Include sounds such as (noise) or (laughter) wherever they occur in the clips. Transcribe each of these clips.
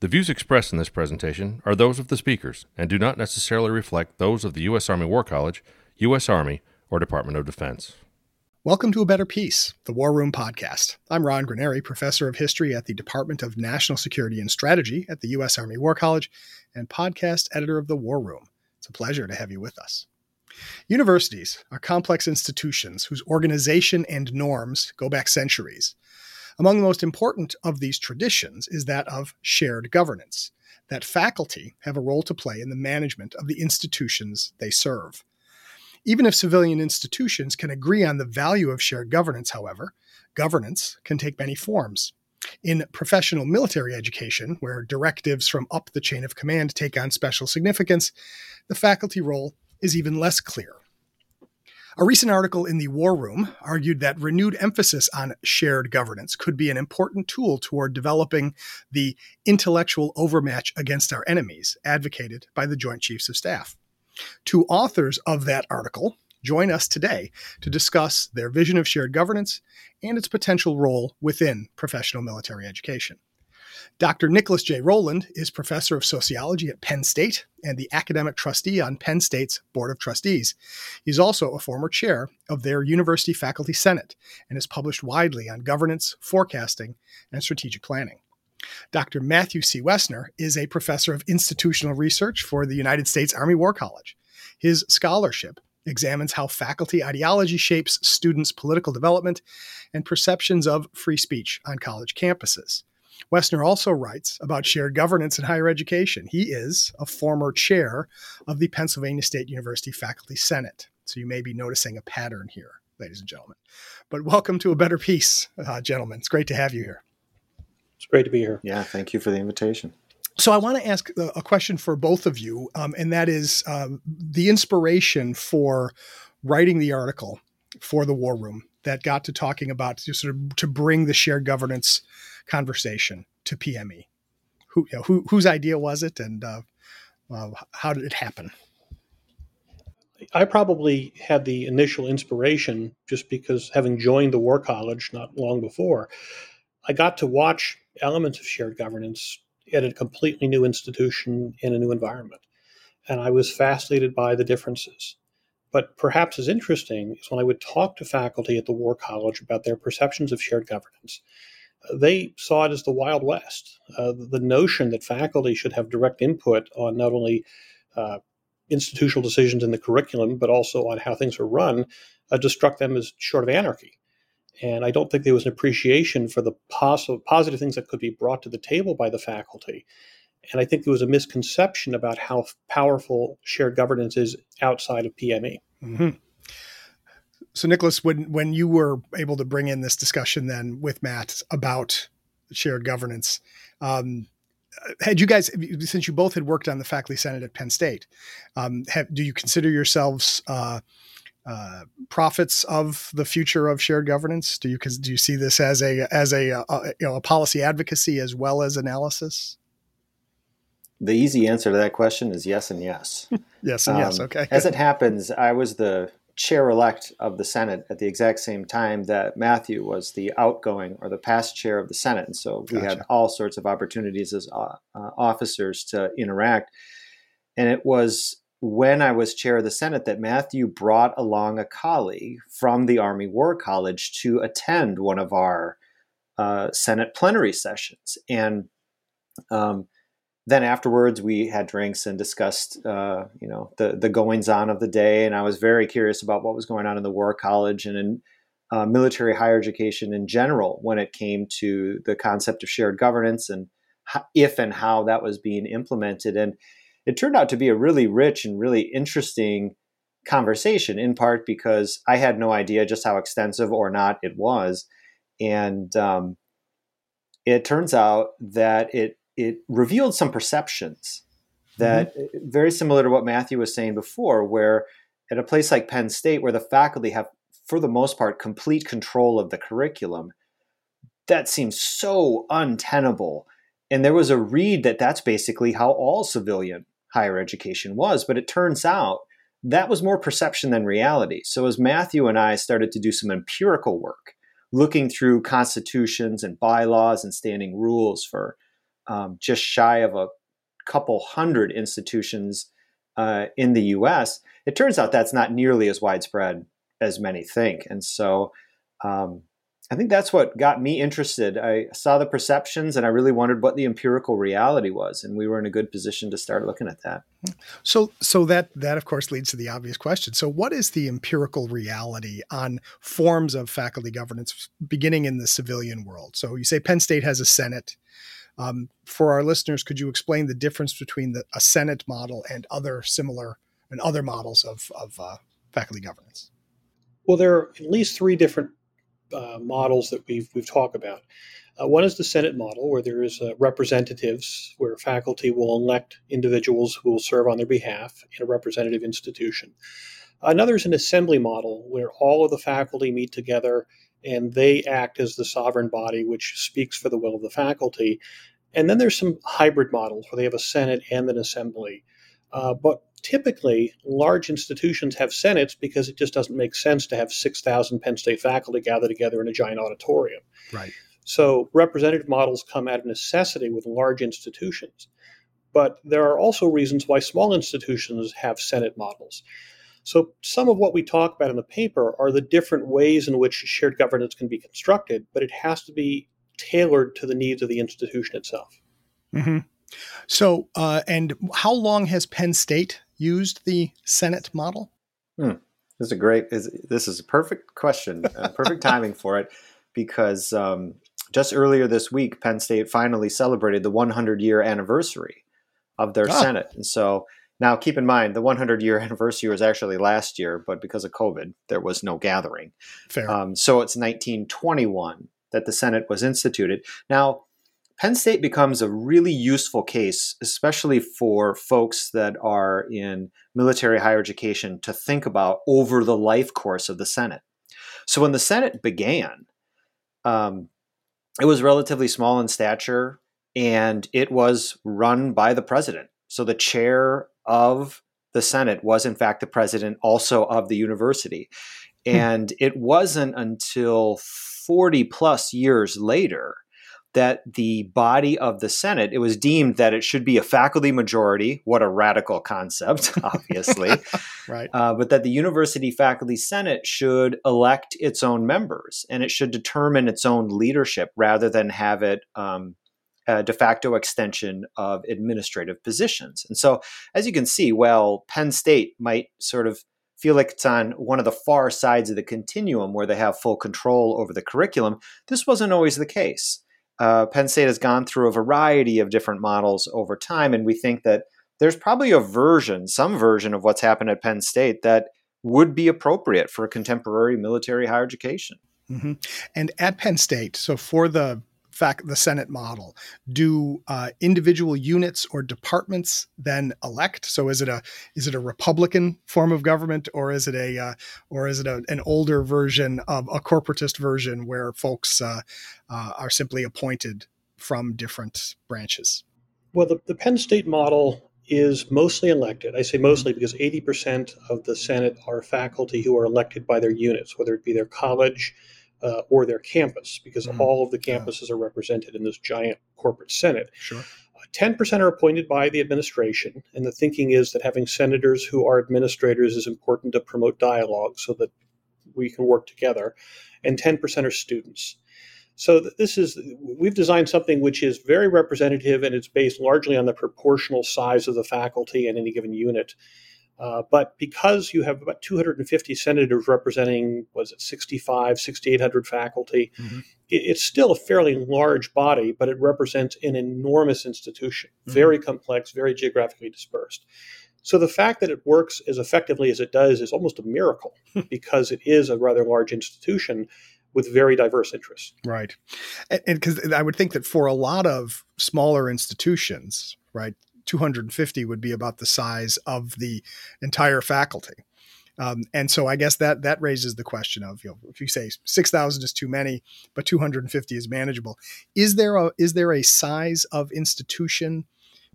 The views expressed in this presentation are those of the speakers and do not necessarily reflect those of the U.S. Army War College, U.S. Army, or Department of Defense. Welcome to A Better Peace, the War Room podcast. I'm Ron Granieri, professor of history at the Department of National Security and Strategy at the U.S. Army War College and podcast editor of the War Room. It's a pleasure to have you with us. Universities are complex institutions whose organization and norms go back centuries. Among the most important of these traditions is that of shared governance, that faculty have a role to play in the management of the institutions they serve. Even if civilian institutions can agree on the value of shared governance, however, governance can take many forms. In professional military education, where directives from up the chain of command take on special significance, the faculty role is even less clear. A recent article in the War Room argued that renewed emphasis on shared governance could be an important tool toward developing the intellectual overmatch against our enemies advocated by the Joint Chiefs of Staff. Two authors of that article join us today to discuss their vision of shared governance and its potential role within professional military education. Dr. Nicholas J. Rowland is professor of sociology at Penn State and the academic trustee on Penn State's Board of Trustees. He's also a former chair of their University Faculty Senate and has published widely on governance, forecasting, and strategic planning. Dr. Matthew C. Woessner is a professor of institutional research for the United States Army War College. His scholarship examines how faculty ideology shapes students' political development and perceptions of free speech on college campuses. Woessner also writes about shared governance in higher education. He is a former chair of the Pennsylvania State University Faculty Senate. So you may be noticing a pattern here, ladies and gentlemen. But welcome to a Better Peace, uh, gentlemen. It's great to have you here. It's great to be here. Yeah, thank you for the invitation. So I want to ask a question for both of you, um, and that is um, the inspiration for writing the article for the War Room that got to talking about to sort of to bring the shared governance conversation to PME. Who, you know, who whose idea was it, and uh, uh, how did it happen? I probably had the initial inspiration just because having joined the War College not long before, I got to watch elements of shared governance at a completely new institution in a new environment. And I was fascinated by the differences. But perhaps as interesting is when I would talk to faculty at the War College about their perceptions of shared governance they saw it as the Wild West. Uh, the notion that faculty should have direct input on not only uh, institutional decisions in the curriculum, but also on how things are run, uh, just struck them as short of anarchy. And I don't think there was an appreciation for the poss- positive things that could be brought to the table by the faculty. And I think there was a misconception about how powerful shared governance is outside of PME. Mm-hmm so Nicholas, when when you were able to bring in this discussion then with Matt about shared governance, um, had you guys, since you both had worked on the faculty senate at Penn State, um, have, do you consider yourselves uh, uh, prophets of the future of shared governance? Do you do you see this as a as a, a uh, you know a policy advocacy as well as analysis? The easy answer to that question is yes and yes. (laughs) yes and um, yes. Okay. As it happens, I was the chair elect of the Senate at the exact same time that Matthew was the outgoing or the past chair of the Senate. And so we gotcha. had all sorts of opportunities as uh, uh, officers to interact. And it was when I was chair of the Senate that Matthew brought along a colleague from the Army War College to attend one of our uh, Senate plenary sessions. And um, then afterwards we had drinks and discussed uh, you know the the goings on of the day. And i was very curious about what was going on in the war college and in uh, military higher education in general when it came to the concept of shared governance and how, if and how that was being implemented. And it turned out to be a really rich and really interesting conversation in part because i had no idea just how extensive or not it was. And um, it turns out that it it revealed some perceptions that mm-hmm. very similar to what Matthew was saying before, where at a place like Penn State, where the faculty have, for the most part, complete control of the curriculum, that seems so untenable. And there was a read that that's basically how all civilian higher education was. But it turns out that was more perception than reality. So as Matthew and I started to do some empirical work, looking through constitutions and bylaws and standing rules for um, just shy of a couple hundred institutions uh, in the US, it turns out that's not nearly as widespread as many think. And so um, I think that's what got me interested. I saw the perceptions and I really wondered what the empirical reality was. And we were in a good position to start looking at that. So, so that, that of course leads to the obvious question. So what is the empirical reality on forms of faculty governance beginning in the civilian world? So you say Penn State has a Senate. Um, for our listeners, could you explain the difference between the, a Senate model and other similar and other models of, of uh, faculty governance? Well, there are at least three different uh, models that we've we've talked about. Uh, one is the Senate model, where there is uh, representatives, where faculty will elect individuals who will serve on their behalf in a representative institution. Another is an assembly model, where all of the faculty meet together and they act as the sovereign body which speaks for the will of the faculty. And then there's some hybrid models where they have a Senate and an assembly. Uh, but typically large institutions have senates because it just doesn't make sense to have 6,000 Penn State faculty gather together in a giant auditorium. Right. So representative models come out of necessity with large institutions. But there are also reasons why small institutions have senate models. So some of what we talk about in the paper are the different ways in which shared governance can be constructed, but it has to be tailored to the needs of the institution itself. Mm-hmm. So, uh, and how long has Penn State used the Senate model? Hmm. This is a great. Is, this is a perfect question, uh, (laughs) perfect timing for it, because um, just earlier this week, Penn State finally celebrated the 100 year anniversary of their ah. Senate, and so now keep in mind the 100 year (laughs) anniversary was actually last year, but because of COVID, there was no gathering. Fair. Um, so it's 1921 that the Senate was instituted. Now Penn State becomes a really useful case, especially for folks that are in military higher education, to think about over the life course of the Senate. So when the Senate began, um, it was relatively small in stature and it was run by the president. So the chair of the Senate was, in fact, the president also of the university. Hmm. And it wasn't until 40 plus years later that the body of the Senate, it was deemed that it should be a faculty majority. What a radical concept, (laughs) obviously. (laughs) right. Uh, but that the University Faculty Senate should elect its own members and it should determine its own leadership rather than have it um, a de facto extension of administrative positions. And so, as you can see, well, Penn State might sort of feel like it's on one of the far sides of the continuum where they have full control over the curriculum. This wasn't always the case uh, Penn State has gone through a variety of different models over time, and we think that there's probably a version, some version of what's happened at Penn State that would be appropriate for contemporary military higher education. Mm-hmm. And at Penn State, so for the fact the Senate model, do uh, individual units or departments then elect? So is it a is it a Republican form of government, or is it a uh, or is it a, an older version of a corporatist version where folks uh, uh are simply appointed from different branches? Well, the, the Penn State model is mostly elected. I say mostly because 80% of the Senate are faculty who are elected by their units, whether it be their college, uh, or their campus, because mm-hmm. all of the campuses yeah. are represented in this giant corporate senate. Sure. Uh, 10% are appointed by the administration, and the thinking is that having senators who are administrators is important to promote dialogue so that we can work together, and 10% are students. So this is we've designed something which is very representative and it's based largely on the proportional size of the faculty in any given unit. Uh, but because you have about 250 senators representing, was it 65, 6,800 faculty, mm-hmm. it, it's still a fairly large body, but it represents an enormous institution, mm-hmm. very complex, very geographically dispersed. So the fact that it works as effectively as it does is almost a miracle (laughs) because it is a rather large institution with very diverse interests. Right. And because I would think that for a lot of smaller institutions, right, 250 would be about the size of the entire faculty. Um, and so I guess that that raises the question of you know if you say 6,000 is too many, but 250 is manageable, is there a is there a size of institution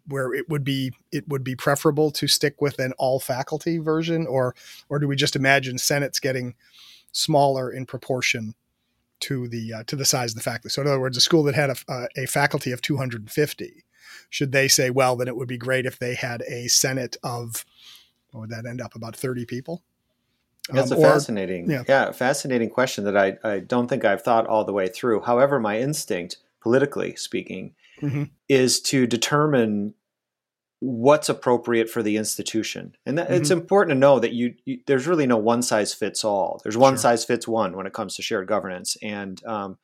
where it would be it would be preferable to stick with an all faculty version, or or do we just imagine senates getting smaller in proportion to the uh, to the size of the faculty? So in other words, a school that had a, uh, a faculty of 250, should they say, well, then it would be great if they had a senate of what would that end up about 30 people? That's um, a or, fascinating, yeah. yeah, fascinating question that I, I don't think I've thought all the way through. However, my instinct, politically speaking, mm-hmm. is to determine what's appropriate for the institution. And that, mm-hmm. it's important to know that you, you, there's really no one size fits all. There's one sure. size fits one when it comes to shared governance. And um,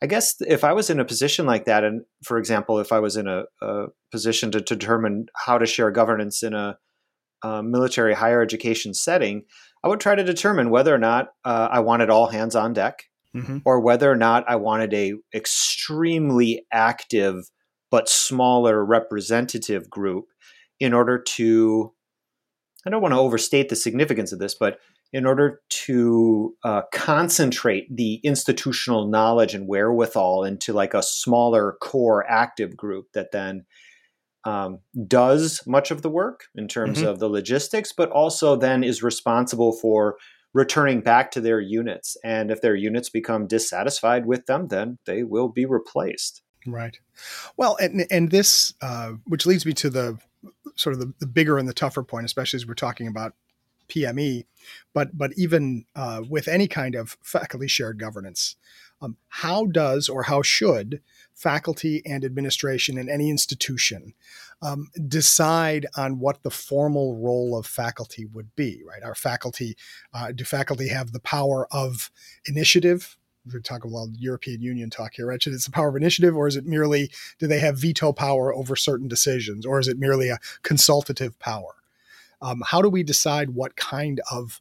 I guess if I was in a position like that, and for example, if I was in a, a position to, to, determine how to share governance in a, a military higher education setting, I would try to determine whether or not uh, I wanted all hands on deck, mm-hmm. or whether or not I wanted a extremely active but smaller representative group in order to. I don't want to overstate the significance of this, but in order to uh, concentrate the institutional knowledge and wherewithal into like a smaller core active group that then um, does much of the work in terms mm-hmm. of the logistics, but also then is responsible for returning back to their units. And if their units become dissatisfied with them, then they will be replaced. Right. Well, and and this, uh, which leads me to the sort of the, the bigger and the tougher point, especially as we're talking about PME, but but even uh, with any kind of faculty shared governance, um, how does or how should faculty and administration in any institution um, decide on what the formal role of faculty would be? Right? Our faculty uh, do faculty have the power of initiative? We talk about European Union talk here, right? It's the power of initiative, or is it merely do they have veto power over certain decisions, or is it merely a consultative power? Um, how do we decide what kind of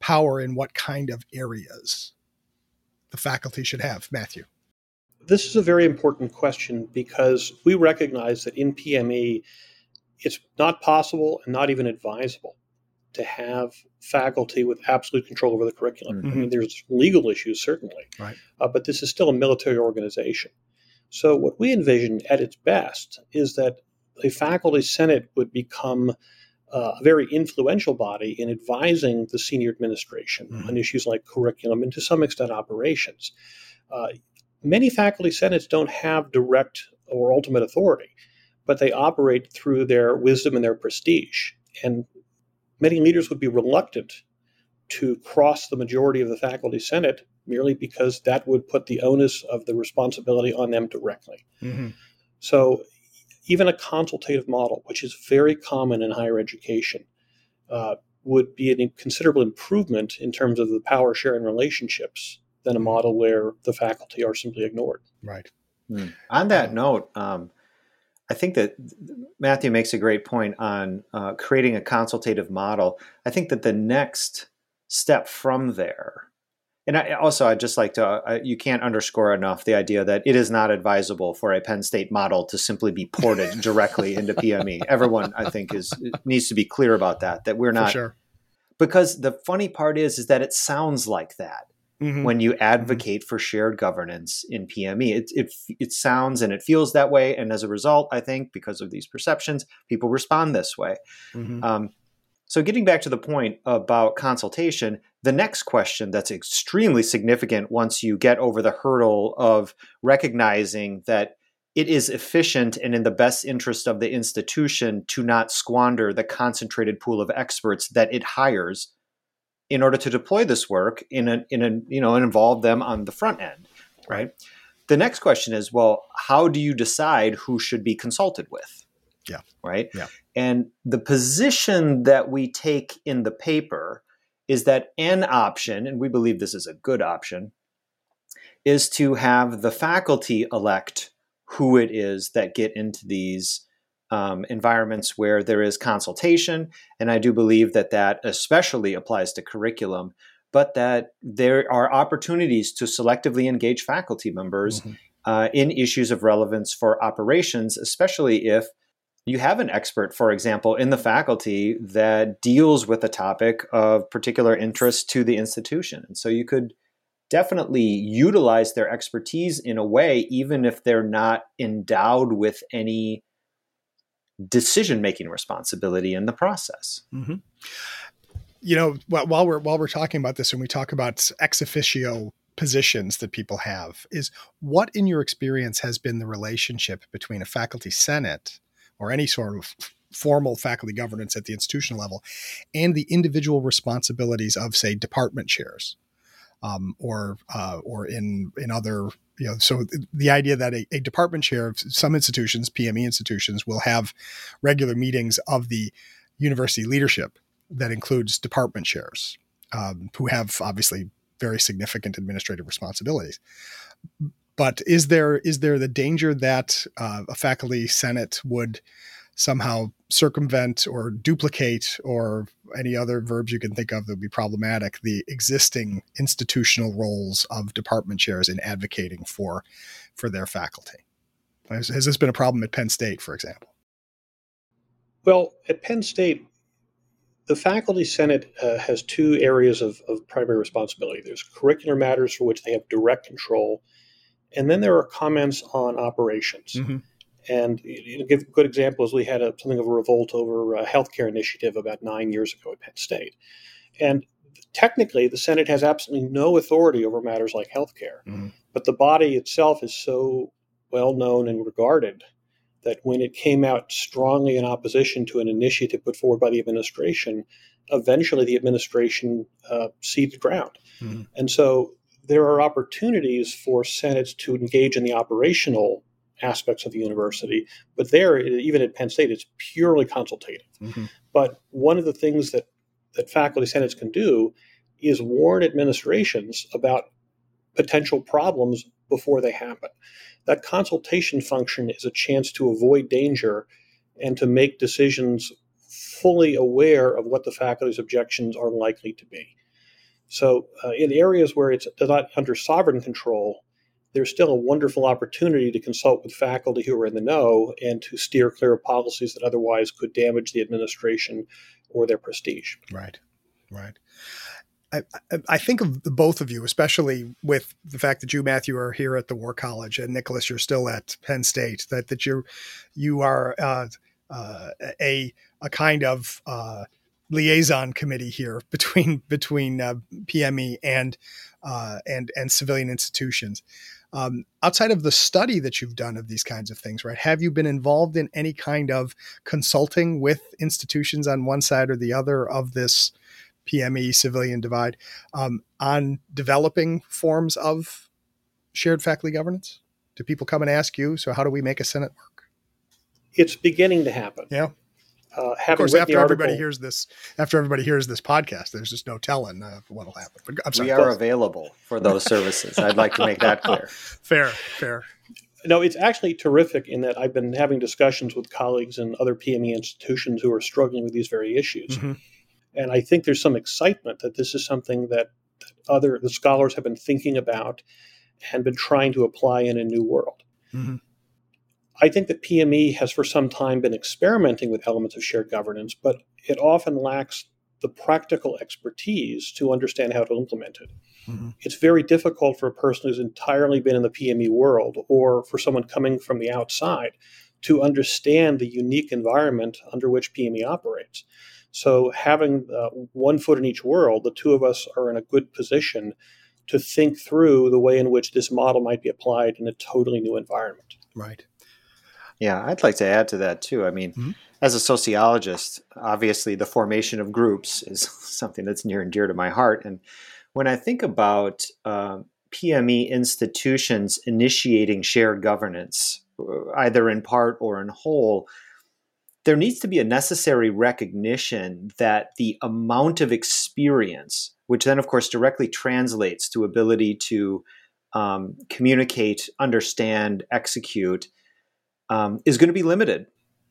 power in what kind of areas the faculty should have, Matthew? This is a very important question because we recognize that in PME, it's not possible and not even advisable to have faculty with absolute control over the curriculum. Mm-hmm. I mean, there's legal issues, certainly, right. uh, but this is still a military organization. So, what we envision at its best is that a faculty senate would become uh, a very influential body in advising the senior administration mm-hmm. on issues like curriculum and to some extent operations. Uh, many faculty senates don't have direct or ultimate authority, but they operate through their wisdom and their prestige. And many leaders would be reluctant to cross the majority of the faculty senate merely because that would put the onus of the responsibility on them directly. Mm-hmm. So even a consultative model, which is very common in higher education, uh, would be a considerable improvement in terms of the power sharing relationships than a model where the faculty are simply ignored. Right. Hmm. On that note, um, I think that Matthew makes a great point on uh, creating a consultative model. I think that the next step from there and I, also, I'd just like to, uh, you can't underscore enough the idea that it is not advisable for a Penn State model to simply be ported (laughs) directly into PME. Everyone, I think, is needs to be clear about that. That we're not, sure. because the funny part is, is that it sounds like that mm-hmm. when you mm-hmm. advocate mm-hmm. for shared governance in PME. It, it it sounds and it feels that way, and as a result, I think because of these perceptions, people respond this way. Mm-hmm. Um, so, getting back to the point about consultation, the next question that's extremely significant once you get over the hurdle of recognizing that it is efficient and in the best interest of the institution to not squander the concentrated pool of experts that it hires in order to deploy this work in a, in a you know and involve them on the front end right? The next question is well how do you decide who should be consulted with? Yeah. Right? Yeah and the position that we take in the paper is that an option, and we believe this is a good option, is to have the faculty elect who it is that get into these um, environments where there is consultation. And I do believe that that especially applies to curriculum, but that there are opportunities to selectively engage faculty members mm-hmm. uh, in issues of relevance for operations, especially if you have an expert, for example, in the faculty that deals with a topic of particular interest to the institution. And so you could definitely utilize their expertise in a way, even if they're not endowed with any decision making responsibility in the process. Mm-hmm. You know, while we're while we're talking about this, and we talk about ex officio positions that people have, is what in your experience has been the relationship between a faculty senate or any sort of formal faculty governance at the institutional level and the individual responsibilities of, say, department chairs? Um, or uh, or in in other you know so the idea that a, a, department chair of some institutions pme institutions will have regular meetings of the university leadership that includes department chairs um, who have obviously very significant administrative responsibilities but is there is there the danger that uh, a faculty senate would somehow circumvent or duplicate or any other verbs you can think of that would be problematic the existing institutional roles of department chairs in advocating for for their faculty? Has, has this been a problem at penn state for example? Well at penn state the faculty senate uh, has two areas of, of primary responsibility. There's curricular matters for which they have direct control and then there are comments on operations mm-hmm and you know, give a good example is we had a, something of a revolt over a healthcare initiative about nine years ago at Penn State. And technically, the Senate has absolutely no authority over matters like healthcare. Mm-hmm. But the body itself is so well known and regarded that when it came out strongly in opposition to an initiative put forward by the administration, eventually the administration uh, ceded ground. Mm-hmm. And so there are opportunities for senates to engage in the operational aspects of the university. But there, even at Penn State, it's purely consultative. Mm-hmm. But one of the things that, that faculty senates can do is warn administrations about potential problems before they happen. That consultation function is a chance to avoid danger and to make decisions fully aware of what the faculty's objections are likely to be. So, uh, in areas where it's not under sovereign control, there's still a wonderful opportunity to consult with faculty who are in the know and to steer clear of policies that otherwise could damage the administration or their prestige. Right, right. I, I, think of both of you, especially with the fact that you, Matthew, are here at the War College, and Nicholas, you're still at Penn State. That that you you are uh, uh, a a kind of uh, liaison committee here (laughs) between between uh, PME and uh, and and civilian institutions. Um, outside of the study that you've done of these kinds of things, right? Have you been involved in any kind of consulting with institutions on one side or the other of this PME civilian divide um, on developing forms of shared faculty governance? Do people come and ask you, so how do we make a Senate work? It's beginning to happen. Yeah. Uh, of course, after everybody hears this, after everybody hears this podcast, there's just no telling uh, what'll happen. But I'm sorry, we are available for those services. I'd like to make that clear. (laughs) fair, fair. No, it's actually terrific in that I've been having discussions with colleagues in other PME institutions who are struggling with these very issues, mm-hmm. and I think there's some excitement that this is something that other the scholars have been thinking about and been trying to apply in a new world. Mm-hmm. I think that PME has for some time been experimenting with elements of shared governance, but it often lacks the practical expertise to understand how to implement it. Mm-hmm. It's very difficult for a person who's entirely been in the PME world or for someone coming from the outside to understand the unique environment under which PME operates. So, having uh, one foot in each world, the two of us are in a good position to think through the way in which this model might be applied in a totally new environment. Right. Yeah, I'd like to add to that too. I mean, mm-hmm. as a sociologist, obviously the formation of groups is (laughs) something that's near and dear to my heart. And when I think about uh, PME institutions initiating shared governance, uh, either in part or in whole, there needs to be a necessary recognition that the amount of experience, which then, of course, directly translates to ability to um, communicate, understand, execute, um, is going to be limited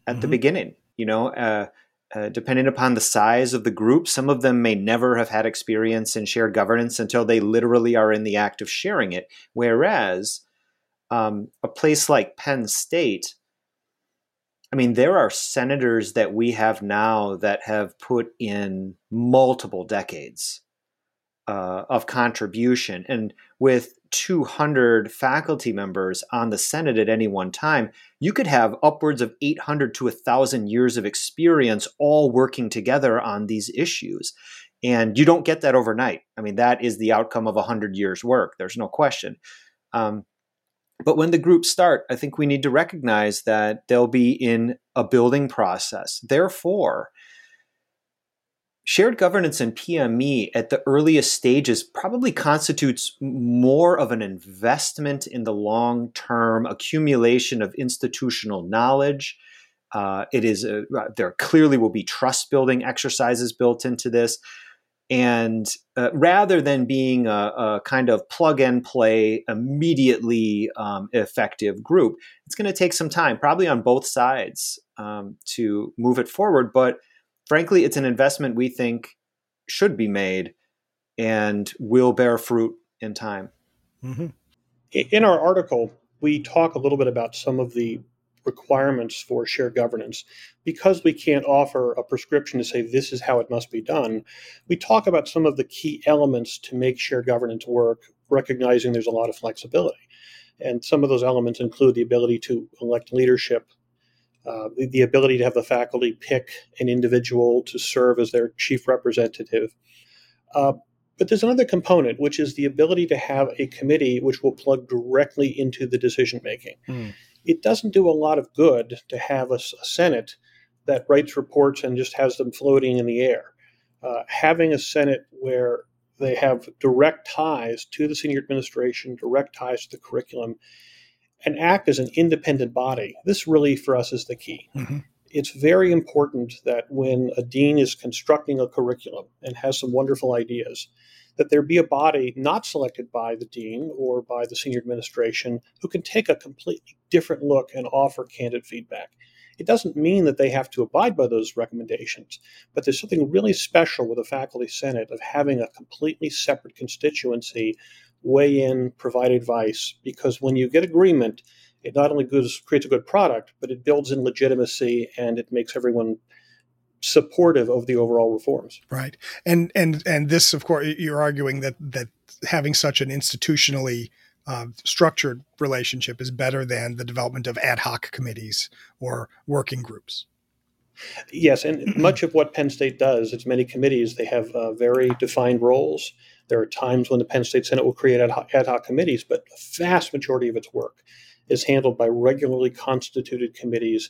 at mm-hmm. the beginning. You know, uh, uh, depending upon the size of the group, some of them may never have had experience in shared governance until they literally are in the act of sharing it. Whereas um, a place like Penn State, I mean, there are senators that we have now that have put in multiple decades uh, of contribution. And with 200 faculty members on the Senate at any one time, you could have upwards of 800 to 1,000 years of experience all working together on these issues. And you don't get that overnight. I mean, that is the outcome of 100 years' work. There's no question. Um, but when the groups start, I think we need to recognize that they'll be in a building process. Therefore, shared governance and PME at the earliest stages probably constitutes more of an investment in the long term accumulation of institutional knowledge. Uh, it is a, there clearly will be trust building exercises built into this. And uh, rather than being a, a, kind of plug and play, immediately um, effective group, it's going to take some time, probably on both sides, um, to move it forward. But frankly, it's an investment we think should be made and will bear fruit in time. Mm-hmm. In our article, we talk a little bit about some of the requirements for shared governance. Because we can't offer a prescription to say this is how it must be done, we talk about some of the key elements to make shared governance work, recognizing there's a lot of flexibility. And some of those elements include the ability to elect leadership uh, the, the, ability to have the faculty pick an individual to serve as their chief representative. Uh, but there's another component, which is the ability to have a committee which will plug directly into the decision making. Mm. It doesn't do a lot of good to have a, a, Senate that writes reports and just has them floating in the air. Uh, having a Senate where they have direct ties to the senior administration, direct ties to the curriculum, and act as an independent body. This really, for us, is the key. Mm-hmm. It's very important that when a dean is constructing a curriculum and has some wonderful ideas, that there be a body not selected by the dean or by the senior administration who can take a completely different look and offer candid feedback. It doesn't mean that they have to abide by those recommendations, but there's something really special with a faculty senate of having a completely separate constituency weigh in, provide advice, because when you get agreement, it not only creates a good product, but it builds in legitimacy and it makes everyone supportive of the overall reforms. Right. And and and this, of course, you're arguing that that having such an institutionally uh, structured relationship is better than the development of ad hoc committees or working groups. Yes, and (clears throat) much of what Penn State does, its many committees, they have uh, very defined roles. There are times when the Penn State Senate will create ad hoc, ad hoc committees, but the vast majority of its work is handled by regularly constituted committees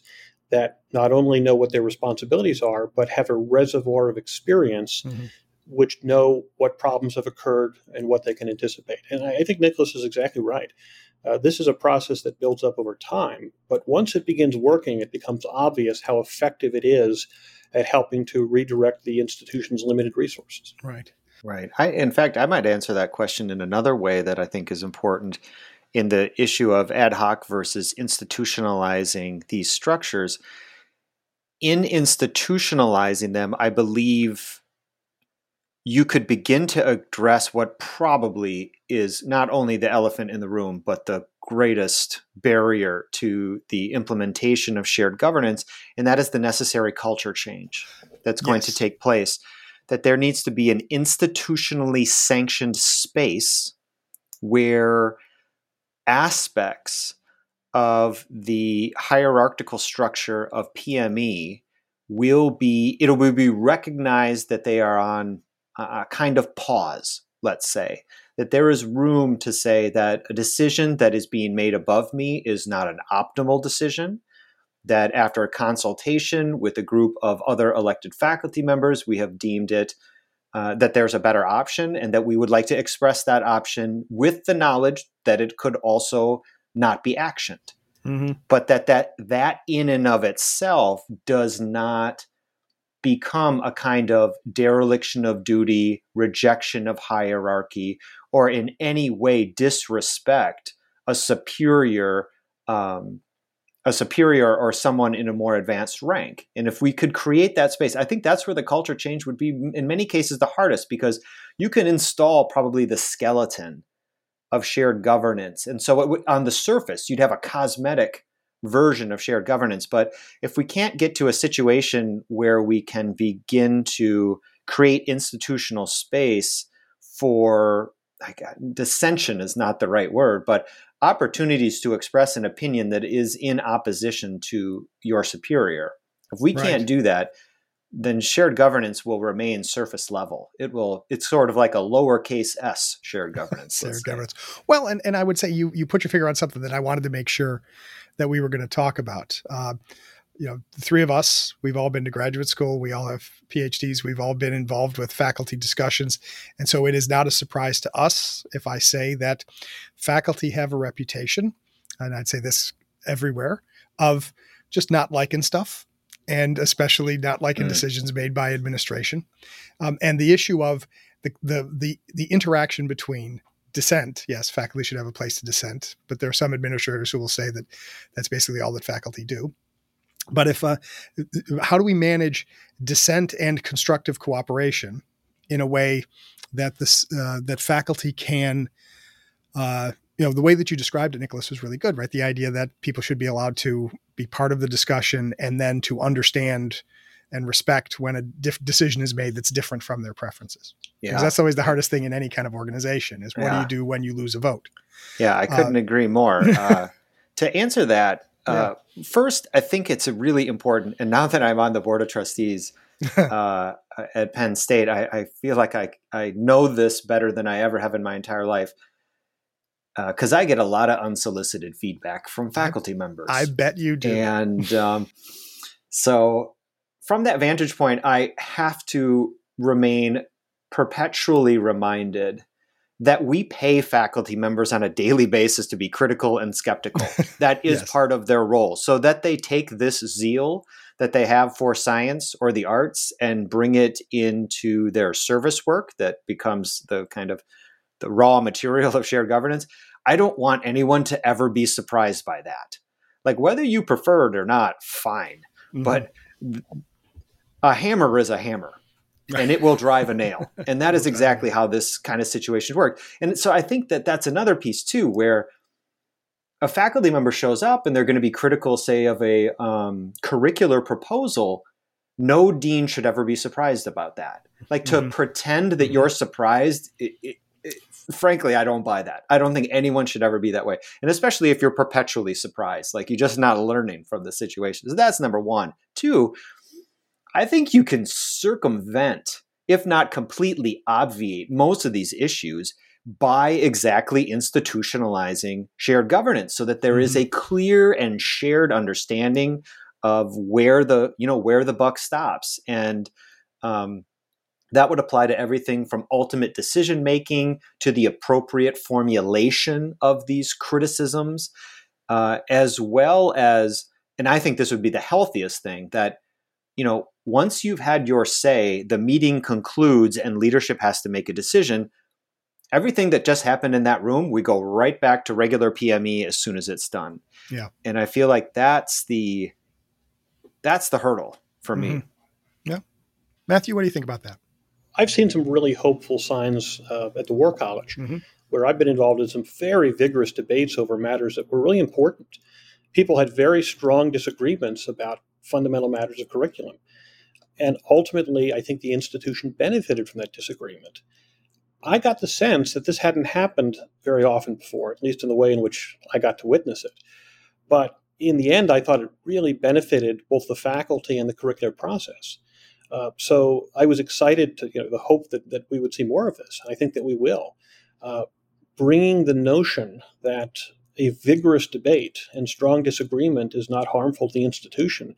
that not only know what their responsibilities are, but have a reservoir of experience mm-hmm. which know what problems have occurred and what they can anticipate. And I, I think Nicholas is exactly right. Uh, this is a process that builds up over time, but once it begins working, it becomes obvious how effective it is at helping to redirect the institution's limited resources. Right. Right. I, in fact, I might answer that question in another way that I think is important in the issue of ad hoc versus institutionalizing these structures. In institutionalizing them, I believe you could begin to address what probably is not only the elephant in the room, but the greatest barrier to the implementation of shared governance, and that is the necessary culture change that's going yes. to take place. That there needs to be an institutionally sanctioned space where aspects of the hierarchical structure of PME will be, it will be recognized that they are on a kind of pause, let's say, that there is room to say that a decision that is being made above me is not an optimal decision. That after a consultation with a group of other elected faculty members, we have deemed it uh, that there's a better option and that we would like to express that option with the knowledge that it could also not be actioned. Mm-hmm. But that, that that in and of itself does not become a kind of dereliction of duty, rejection of hierarchy, or in any way disrespect a superior um, a superior or someone in a more advanced rank. And if we could create that space, I think that's where the culture change would be in many cases the hardest because you can install probably the skeleton of shared governance. And so on the surface, you'd have a cosmetic version of shared governance. But if we can't get to a situation where we can begin to create institutional space for like, dissension is not the right word, but opportunities to express an opinion that is in opposition to your superior. If we right. can't do that, then shared governance will remain surface level. It will. It's sort of like a lowercase s shared (laughs) governance. shared governance. Well, and, and I would say you you put your finger on something that I wanted to make sure that we were going to talk about. Uh, you know, the three of us, we've all been to graduate school. We all have PhDs. We've all been involved with faculty discussions. And so it is not a surprise to us if I say that faculty have a reputation, and I'd say this everywhere, of just not liking stuff and especially not liking mm. decisions made by administration. Um, and the issue of the, the, the, the interaction between dissent. Yes, faculty should have a place to dissent, but there are some administrators who will say that that's basically all that faculty do. But if uh, how do we manage dissent and constructive cooperation in a way that this uh, that faculty can uh, you know the way that you described it nicholas was really good right the idea that people should be allowed to be part of the discussion and then to understand and respect when a diff- decision is made that's different from their preferences yeah. because that's always the hardest thing in any kind of organization is what yeah. do you do when you lose a vote yeah i couldn't uh, agree more (laughs) uh, to answer that uh, yeah. First, I think it's really important, and now that I'm on the board of trustees (laughs) uh, at Penn State, I, I, feel like I I know this better than I ever have in my entire life because uh, I get a lot of unsolicited feedback from faculty members. I bet you do. And (laughs) um, so, from that vantage point, I have to remain perpetually reminded that we pay faculty members on a daily basis to be critical and skeptical. (laughs) That is yes. part of their role. So that they take this zeal that they have for science or the arts and bring it into their service work that becomes the kind of the raw material of shared governance. I don't want anyone to ever be surprised by that. Like whether you prefer it or not, fine. Mm-hmm. But a hammer is a hammer and it will drive a nail. (laughs) And that is exactly how this kind of situation works. And so I think that that's another piece too, where a faculty member shows up and they're going to be critical, say, of a um, curricular proposal. No dean should ever be surprised about that. Like to mm-hmm. pretend that you're surprised, it, it, it, frankly, I don't buy that. I don't think anyone should ever be that way. And especially if you're perpetually surprised, like you're just not learning from the situation. So that's number one. Two, I think you can circumvent, if not completely obviate, most of these issues by exactly institutionalizing shared governance so that there mm-hmm. is a clear and shared understanding of where the you know where the buck stops and um, that would apply to everything from ultimate decision making to the appropriate formulation of these criticisms uh, as well as and i think this would be the healthiest thing that you know once you've had your say, the meeting concludes and leadership has to make a decision. Everything that just happened in that room, we go right back to regular PME as soon as it's done. Yeah. And I feel like that's the that's the hurdle for me. Mm-hmm. Yeah. Matthew, what do you think about that? I've seen some really hopeful signs uh, at the War College, mm-hmm. where I've been involved in some very vigorous debates over matters that were really important. People had very strong disagreements about fundamental matters of curriculum. And ultimately, I think the institution benefited from that disagreement. I got the sense that this hadn't happened very often before, at least in the way in which I got to witness it. But in the end, I thought it really benefited both the faculty and the curricular process. Uh, so I was excited to, you know, the hope that, that we would see more of this. And I think that we will. Uh, bringing the notion that a vigorous debate and strong disagreement is not harmful to the institution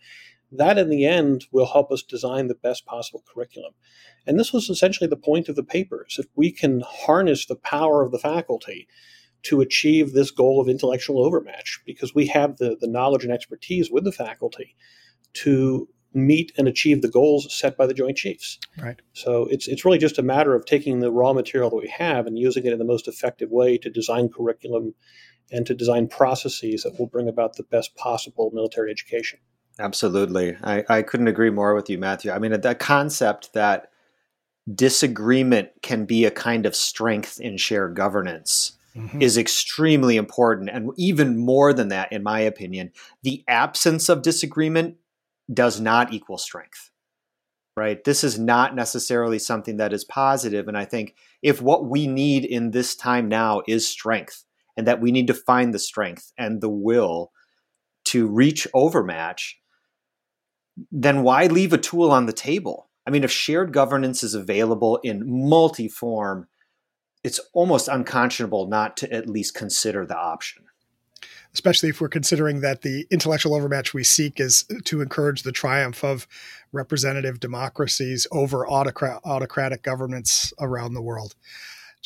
that in the end will help us design the best possible curriculum. And this was essentially the point of the papers. If we can harness the power of the faculty to achieve this goal of intellectual overmatch, because we have the, the knowledge and expertise with the faculty to meet and achieve the goals set by the Joint Chiefs. Right. So it's it's really just a matter of taking the raw material that we have and using it in the most effective way to design curriculum and to design processes that will bring about the best possible military education. Absolutely. I, I couldn't agree more with you, Matthew. I mean, the concept that disagreement can be a kind of strength in shared governance mm-hmm. is extremely important. And even more than that, in my opinion, the absence of disagreement does not equal strength. Right? This is not necessarily something that is positive. And I think if what we need in this time now is strength, and that we need to find the strength and the will to reach overmatch, then why leave a tool on the table? I mean, if shared governance is available in multi form, it's almost unconscionable not to at least consider the option. Especially if we're considering that the intellectual overmatch we seek is to encourage the triumph of representative democracies over autocrat- autocratic governments around the world.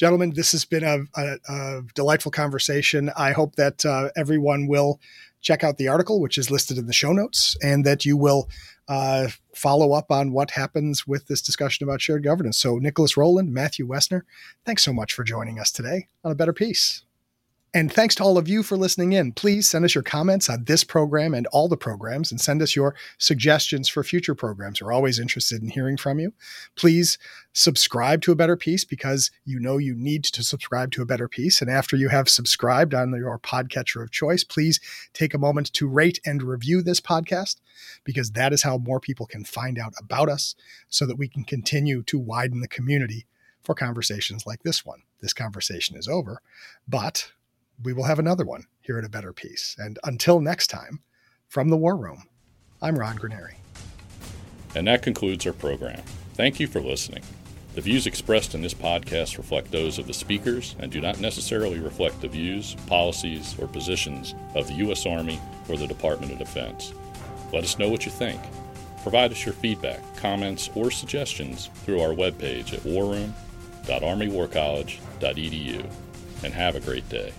Gentlemen, this has been a, a, a delightful conversation. I hope that uh, everyone will check out the article, which is listed in the show notes, and that you will uh, follow up on what happens with this discussion about shared governance. So, Nicholas Rowland, Matthew Woessner, thanks so much for joining us today on A Better Peace. And thanks to all of you for listening in. Please send us your comments on this program and all the programs and send us your suggestions for future programs. We're always interested in hearing from you. Please subscribe to A Better Peace because you know you need to subscribe to A Better Peace. And after you have subscribed on your podcatcher of choice, please take a moment to rate and review this podcast because that is how more people can find out about us so that we can continue to widen the community for conversations like this one. This conversation is over, but we will have another one here at A Better Peace. And until next time, from the War Room, I'm Ron Granieri. And that concludes our program. Thank you for listening. The views expressed in this podcast reflect those of the speakers and do not necessarily reflect the views, policies, or positions of the U.S. Army or the Department of Defense. Let us know what you think. Provide us your feedback, comments, or suggestions through our webpage at warroom.armywarcollege.edu. And have a great day.